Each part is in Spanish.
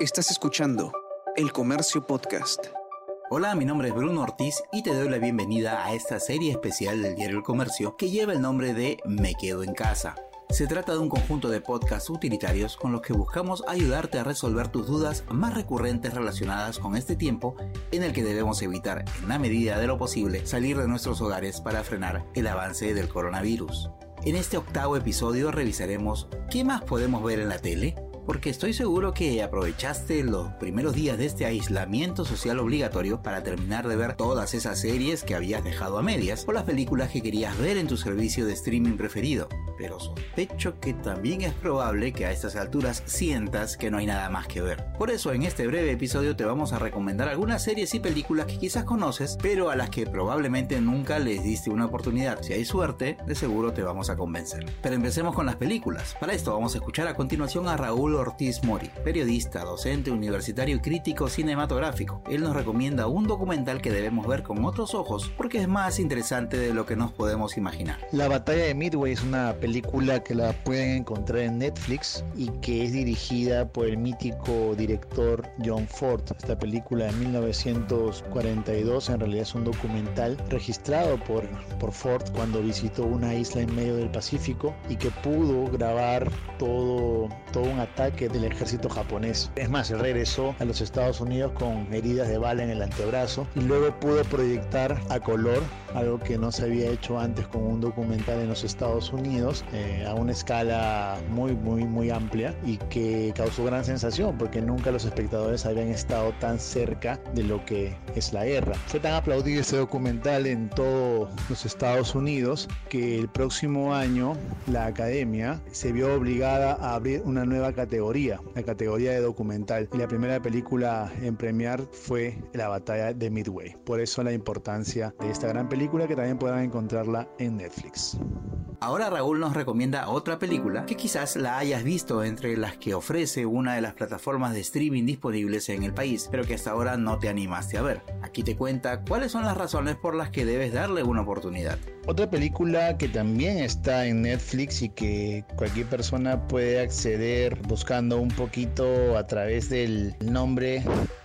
Estás escuchando El Comercio Podcast. Hola, mi nombre es Bruno Ortiz y te doy la bienvenida a esta serie especial del diario El Comercio que lleva el nombre de Me Quedo en Casa. Se trata de un conjunto de podcasts utilitarios con los que buscamos ayudarte a resolver tus dudas más recurrentes relacionadas con este tiempo en el que debemos evitar, en la medida de lo posible, salir de nuestros hogares para frenar el avance del coronavirus. En este octavo episodio revisaremos qué más podemos ver en la tele, porque estoy seguro que aprovechaste los primeros días de este aislamiento social obligatorio para terminar de ver todas esas series que habías dejado a medias o las películas que querías ver en tu servicio de streaming preferido. Pero sospecho que también es probable que a estas alturas sientas que no hay nada más que ver. Por eso en este breve episodio te vamos a recomendar algunas series y películas que quizás conoces, pero a las que probablemente nunca les diste una oportunidad. Si hay suerte, de seguro te vamos a convencer. Pero empecemos con las películas. Para esto vamos a escuchar a continuación a Raúl Ortiz Mori, periodista, docente universitario y crítico cinematográfico. Él nos recomienda un documental que debemos ver con otros ojos porque es más interesante de lo que nos podemos imaginar. La batalla de Midway es una película que la pueden encontrar en Netflix y que es dirigida por el mítico director John Ford. Esta película de 1942 en realidad es un documental registrado por, por Ford cuando visitó una isla en medio del Pacífico y que pudo grabar todo, todo un ataque del ejército japonés. Es más, regresó a los Estados Unidos con heridas de bala en el antebrazo y luego pudo proyectar a color algo que no se había hecho antes con un documental en los Estados Unidos eh, a una escala muy, muy, muy amplia y que causó gran sensación porque nunca los espectadores habían estado tan cerca de lo que es la guerra. Fue tan aplaudido este documental en todos los Estados Unidos que el próximo año la academia se vio obligada a abrir una nueva categoría, la categoría de documental. Y la primera película en premiar fue La batalla de Midway. Por eso la importancia de esta gran película que también podrán encontrarla en Netflix. Ahora Raúl nos recomienda otra película que quizás la hayas visto entre las que ofrece una de las plataformas de streaming disponibles en el país, pero que hasta ahora no te animaste a ver. Aquí te cuenta cuáles son las razones por las que debes darle una oportunidad. Otra película que también está en Netflix y que cualquier persona puede acceder buscando un poquito a través del nombre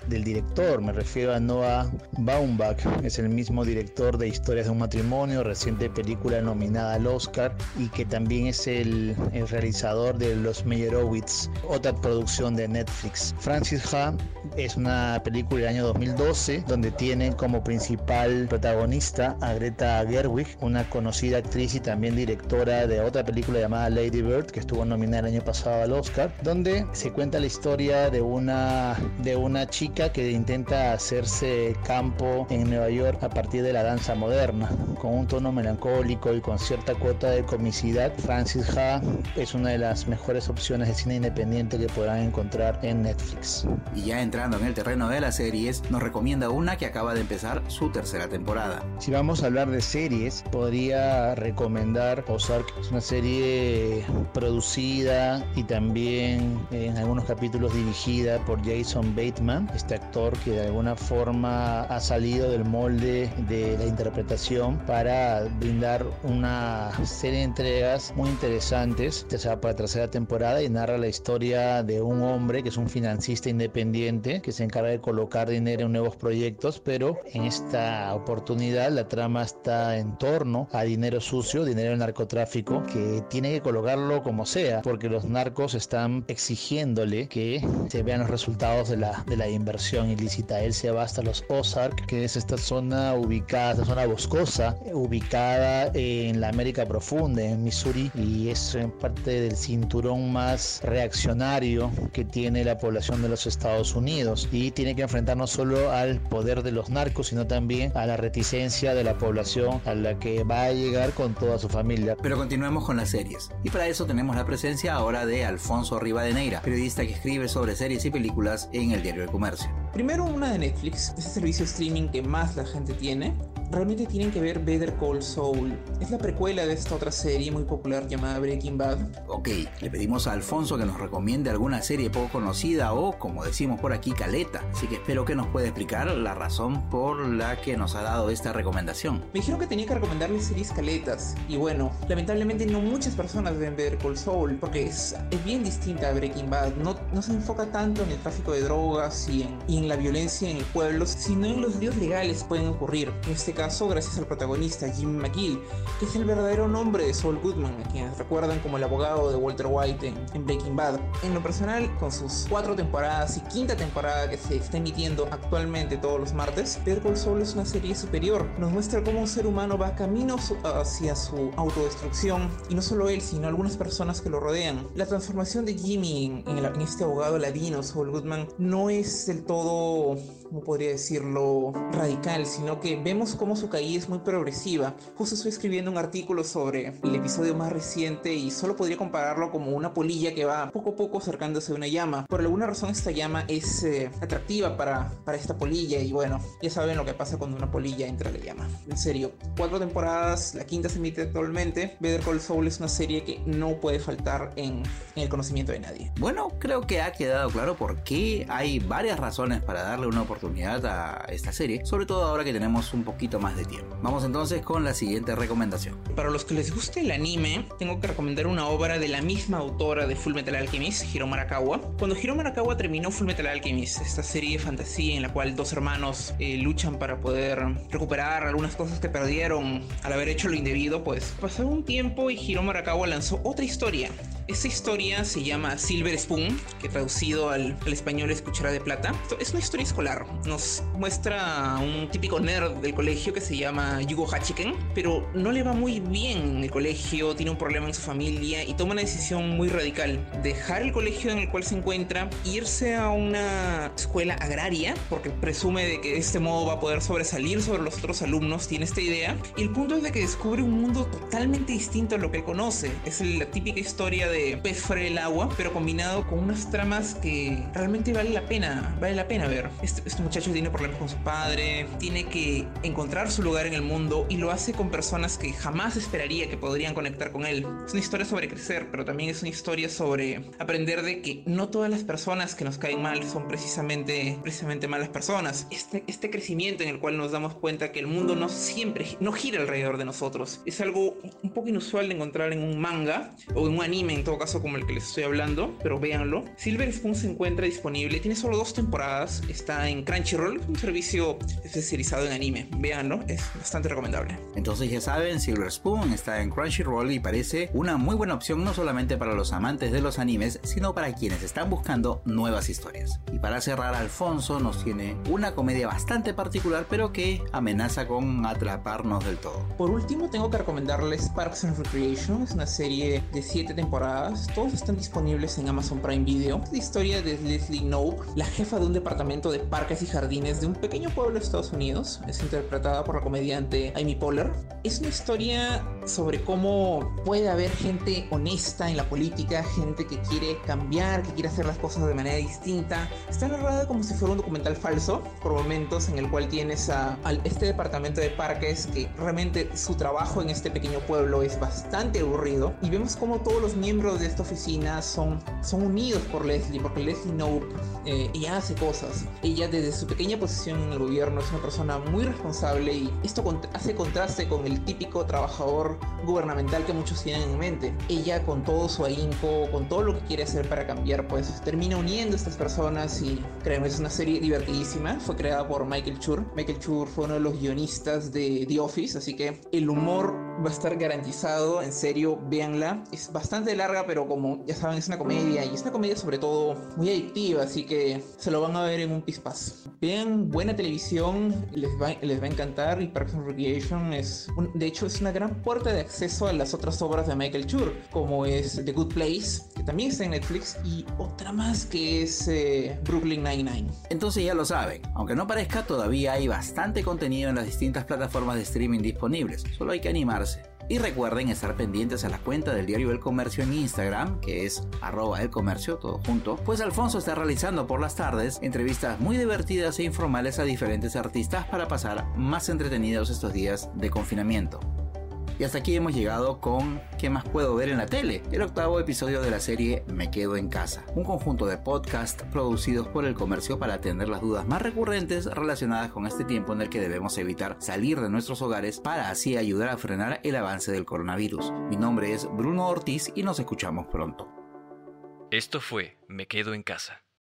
del director, me refiero a Noah Baumbach, es el mismo director de Historias de un matrimonio, reciente película nominada al Oscar y que también es el, realizador de Los Meyerowitz, otra producción de Netflix. Francis Ha es una película del año 2012 donde tiene como principal protagonista a Greta Gerwig, una conocida actriz y también directora de otra película llamada Lady Bird que estuvo nominada el año pasado al Oscar, donde se cuenta la historia de una, de una chica que intenta hacerse campo en Nueva York a partir de la danza moderna. Con un tono melancólico y con cierta cuota de comicidad, Francis Ha es una de las mejores opciones de cine independiente que podrán encontrar en Netflix. Y ya entrando en el terreno de las series, nos recomienda una que acaba de empezar su tercera temporada. Si vamos a hablar de series, podría recomendar Ozark. Es una serie producida y también en algunos capítulos dirigida por Jason Bateman este actor que de alguna forma ha salido del molde de la interpretación para brindar una serie de entregas muy interesantes, ya sea para la tercera temporada y narra la historia de un hombre que es un financista independiente que se encarga de colocar dinero en nuevos proyectos, pero en esta oportunidad la trama está en torno a dinero sucio, dinero del narcotráfico, que tiene que colocarlo como sea, porque los narcos están exigiéndole que se vean los resultados de la, de la inversión ilícita. Él se va hasta los Ozark, que es esta zona ubicada, esta zona boscosa, ubicada en la América Profunda, en Missouri, y es en parte del cinturón más reaccionario que tiene la población de los Estados Unidos. Y tiene que enfrentar no solo al poder de los narcos, sino también a la reticencia de la población a la que va a llegar con toda su familia. Pero continuemos con las series. Y para eso tenemos la presencia ahora de Alfonso Rivadeneira, periodista que escribe sobre series y películas en el diario El Comercio. Primero una de Netflix, ese servicio streaming que más la gente tiene, realmente tienen que ver Better Call Saul. Es la precuela de esta otra serie muy popular llamada Breaking Bad. Ok, le pedimos a Alfonso que nos recomiende alguna serie poco conocida o, como decimos por aquí, caleta. Así que espero que nos pueda explicar la razón por la que nos ha dado esta recomendación. Me dijeron que tenía que recomendarles series caletas. Y bueno, lamentablemente no muchas personas ven Better Call Saul porque es, es bien distinta a Breaking Bad. No, no se enfoca tanto en el tráfico de drogas y en, y en la violencia en el pueblo, sino en los líos legales que pueden ocurrir. En este caso gracias al protagonista Jim McGill, que es el verdadero nombre de Saul Goodman, a quienes recuerdan como el abogado de Walter White en, Breaking Bad. En lo personal, con sus cuatro temporadas y quinta temporada que se está emitiendo actualmente todos los martes, Better Call Saul es una serie superior. Nos muestra cómo un ser humano va camino hacia su autodestrucción y no solo él, sino algunas personas que lo rodean. La transformación de Jimmy en, en este abogado ladino, Saul Goodman, no es del todo ¿cómo podría decirlo?, radical, sino que vemos cómo su caída es muy progresiva. Justo estoy escribiendo un artículo sobre el episodio más reciente y solo podría compararlo como una polilla que va poco a poco acercándose a una llama. Por alguna razón esta llama es eh, atractiva para, para esta polilla y bueno, ya saben lo que pasa cuando una polilla entra a la llama. En serio, cuatro temporadas, la quinta se emite actualmente. Better Call Saul es una serie que no puede faltar en, en el conocimiento de nadie. Bueno, creo que ha quedado claro por qué hay varias razones para darle una oportunidad oportunidad a esta serie, sobre todo ahora que tenemos un poquito más de tiempo. Vamos entonces con la siguiente recomendación. Para los que les guste el anime, tengo que recomendar una obra de la misma autora de Full Metal Alchemist, Hiro Marakawa. Cuando Hiro Marakawa terminó Full Metal Alchemist, esta serie de fantasía en la cual dos hermanos eh, luchan para poder recuperar algunas cosas que perdieron al haber hecho lo indebido, pues pasó un tiempo y Hiro Marakawa lanzó otra historia esta historia se llama Silver Spoon, que traducido al, español es cuchara de plata. Es una historia escolar. Nos muestra un típico nerd del colegio que se llama Yugo Hachiken, pero no le va muy bien en el colegio, tiene un problema en su familia y toma una decisión muy radical. Dejar el colegio en el cual se encuentra, irse a una escuela agraria, porque presume de que de este modo va a poder sobresalir sobre los otros alumnos, tiene esta idea. Y el punto es de que descubre un mundo totalmente distinto a lo que conoce. Es la típica historia de de pez fuera del agua, pero combinado con unas tramas que realmente vale la pena, vale la pena ver. Este, este, muchacho tiene problemas con su padre, tiene que encontrar su lugar en el mundo y lo hace con personas que jamás esperaría que podrían conectar con él. Es una historia sobre crecer, pero también es una historia sobre aprender de que no todas las personas que nos caen mal son precisamente, precisamente malas personas. Este, este crecimiento en el cual nos damos cuenta que el mundo no siempre, no gira alrededor de nosotros. Es algo un poco inusual de encontrar en un manga o en un anime todo caso como el que les estoy hablando, pero véanlo. Silver Spoon se encuentra disponible, tiene solo dos temporadas, está en Crunchyroll, un servicio especializado en anime. Véanlo, es bastante recomendable. Entonces ya saben, Silver Spoon está en Crunchyroll y parece una muy buena opción no solamente para los amantes de los animes, sino para quienes están buscando nuevas historias. Y para cerrar, Alfonso nos tiene una comedia bastante particular, pero que amenaza con atraparnos del todo. Por último, tengo que recomendarles Parks and Recreation, es una serie de 7 temporadas todos están disponibles en Amazon Prime Video. la historia de Leslie Knope, la jefa de un departamento de parques y jardines de un pequeño pueblo de Estados Unidos. Es interpretada por la comediante Amy Poehler. Es una historia sobre cómo puede haber gente honesta en la política, gente que quiere cambiar, que quiere hacer las cosas de manera distinta. Está narrada como si fuera un documental falso, por momentos en el cual tienes a, a este departamento de parques que realmente su trabajo en este pequeño pueblo es bastante aburrido. Y vemos como todos los miembros de esta oficina son, son unidos por Leslie, porque Leslie Knope, eh, ella hace cosas. Ella desde su pequeña posición en el gobierno es una persona muy responsable y esto hace contraste con el típico trabajador gubernamental que muchos tienen en mente. Ella con todo su ahínco, con todo lo que quiere hacer para cambiar, pues termina uniendo a estas personas y créeme, es una serie divertidísima. Fue creada por Michael Chur. Michael Chur fue uno de los guionistas de The Office, así que el humor va a estar garantizado, en serio, véanla. Es bastante larga, pero como ya saben, es una comedia y es una comedia sobre todo muy adictiva, así que se lo van a ver en un pispás. Vean buena televisión, les va, les va a encantar y Parks and Recreation es, de hecho, es una gran puerta de acceso a las otras obras de Michael Chur, como es The Good Place, que también está en Netflix, y otra más que es eh, Brooklyn Nine-Nine. Entonces ya lo saben, aunque no parezca, todavía hay bastante contenido en las distintas plataformas de streaming disponibles, solo hay que animar Y recuerden estar pendientes a la cuenta del diario El Comercio en Instagram, que es arroba todo junto, pues Alfonso está realizando por las tardes entrevistas muy divertidas e informales a diferentes artistas para pasar más entretenidos estos días de confinamiento. Y hasta aquí hemos llegado con ¿Qué más puedo ver en la tele? El octavo episodio de la serie Me quedo en casa, un conjunto de podcasts producidos por el comercio para atender las dudas más recurrentes relacionadas con este tiempo en el que debemos evitar salir de nuestros hogares para así ayudar a frenar el avance del coronavirus. Mi nombre es Bruno Ortiz y nos escuchamos pronto. Esto fue Me quedo en casa.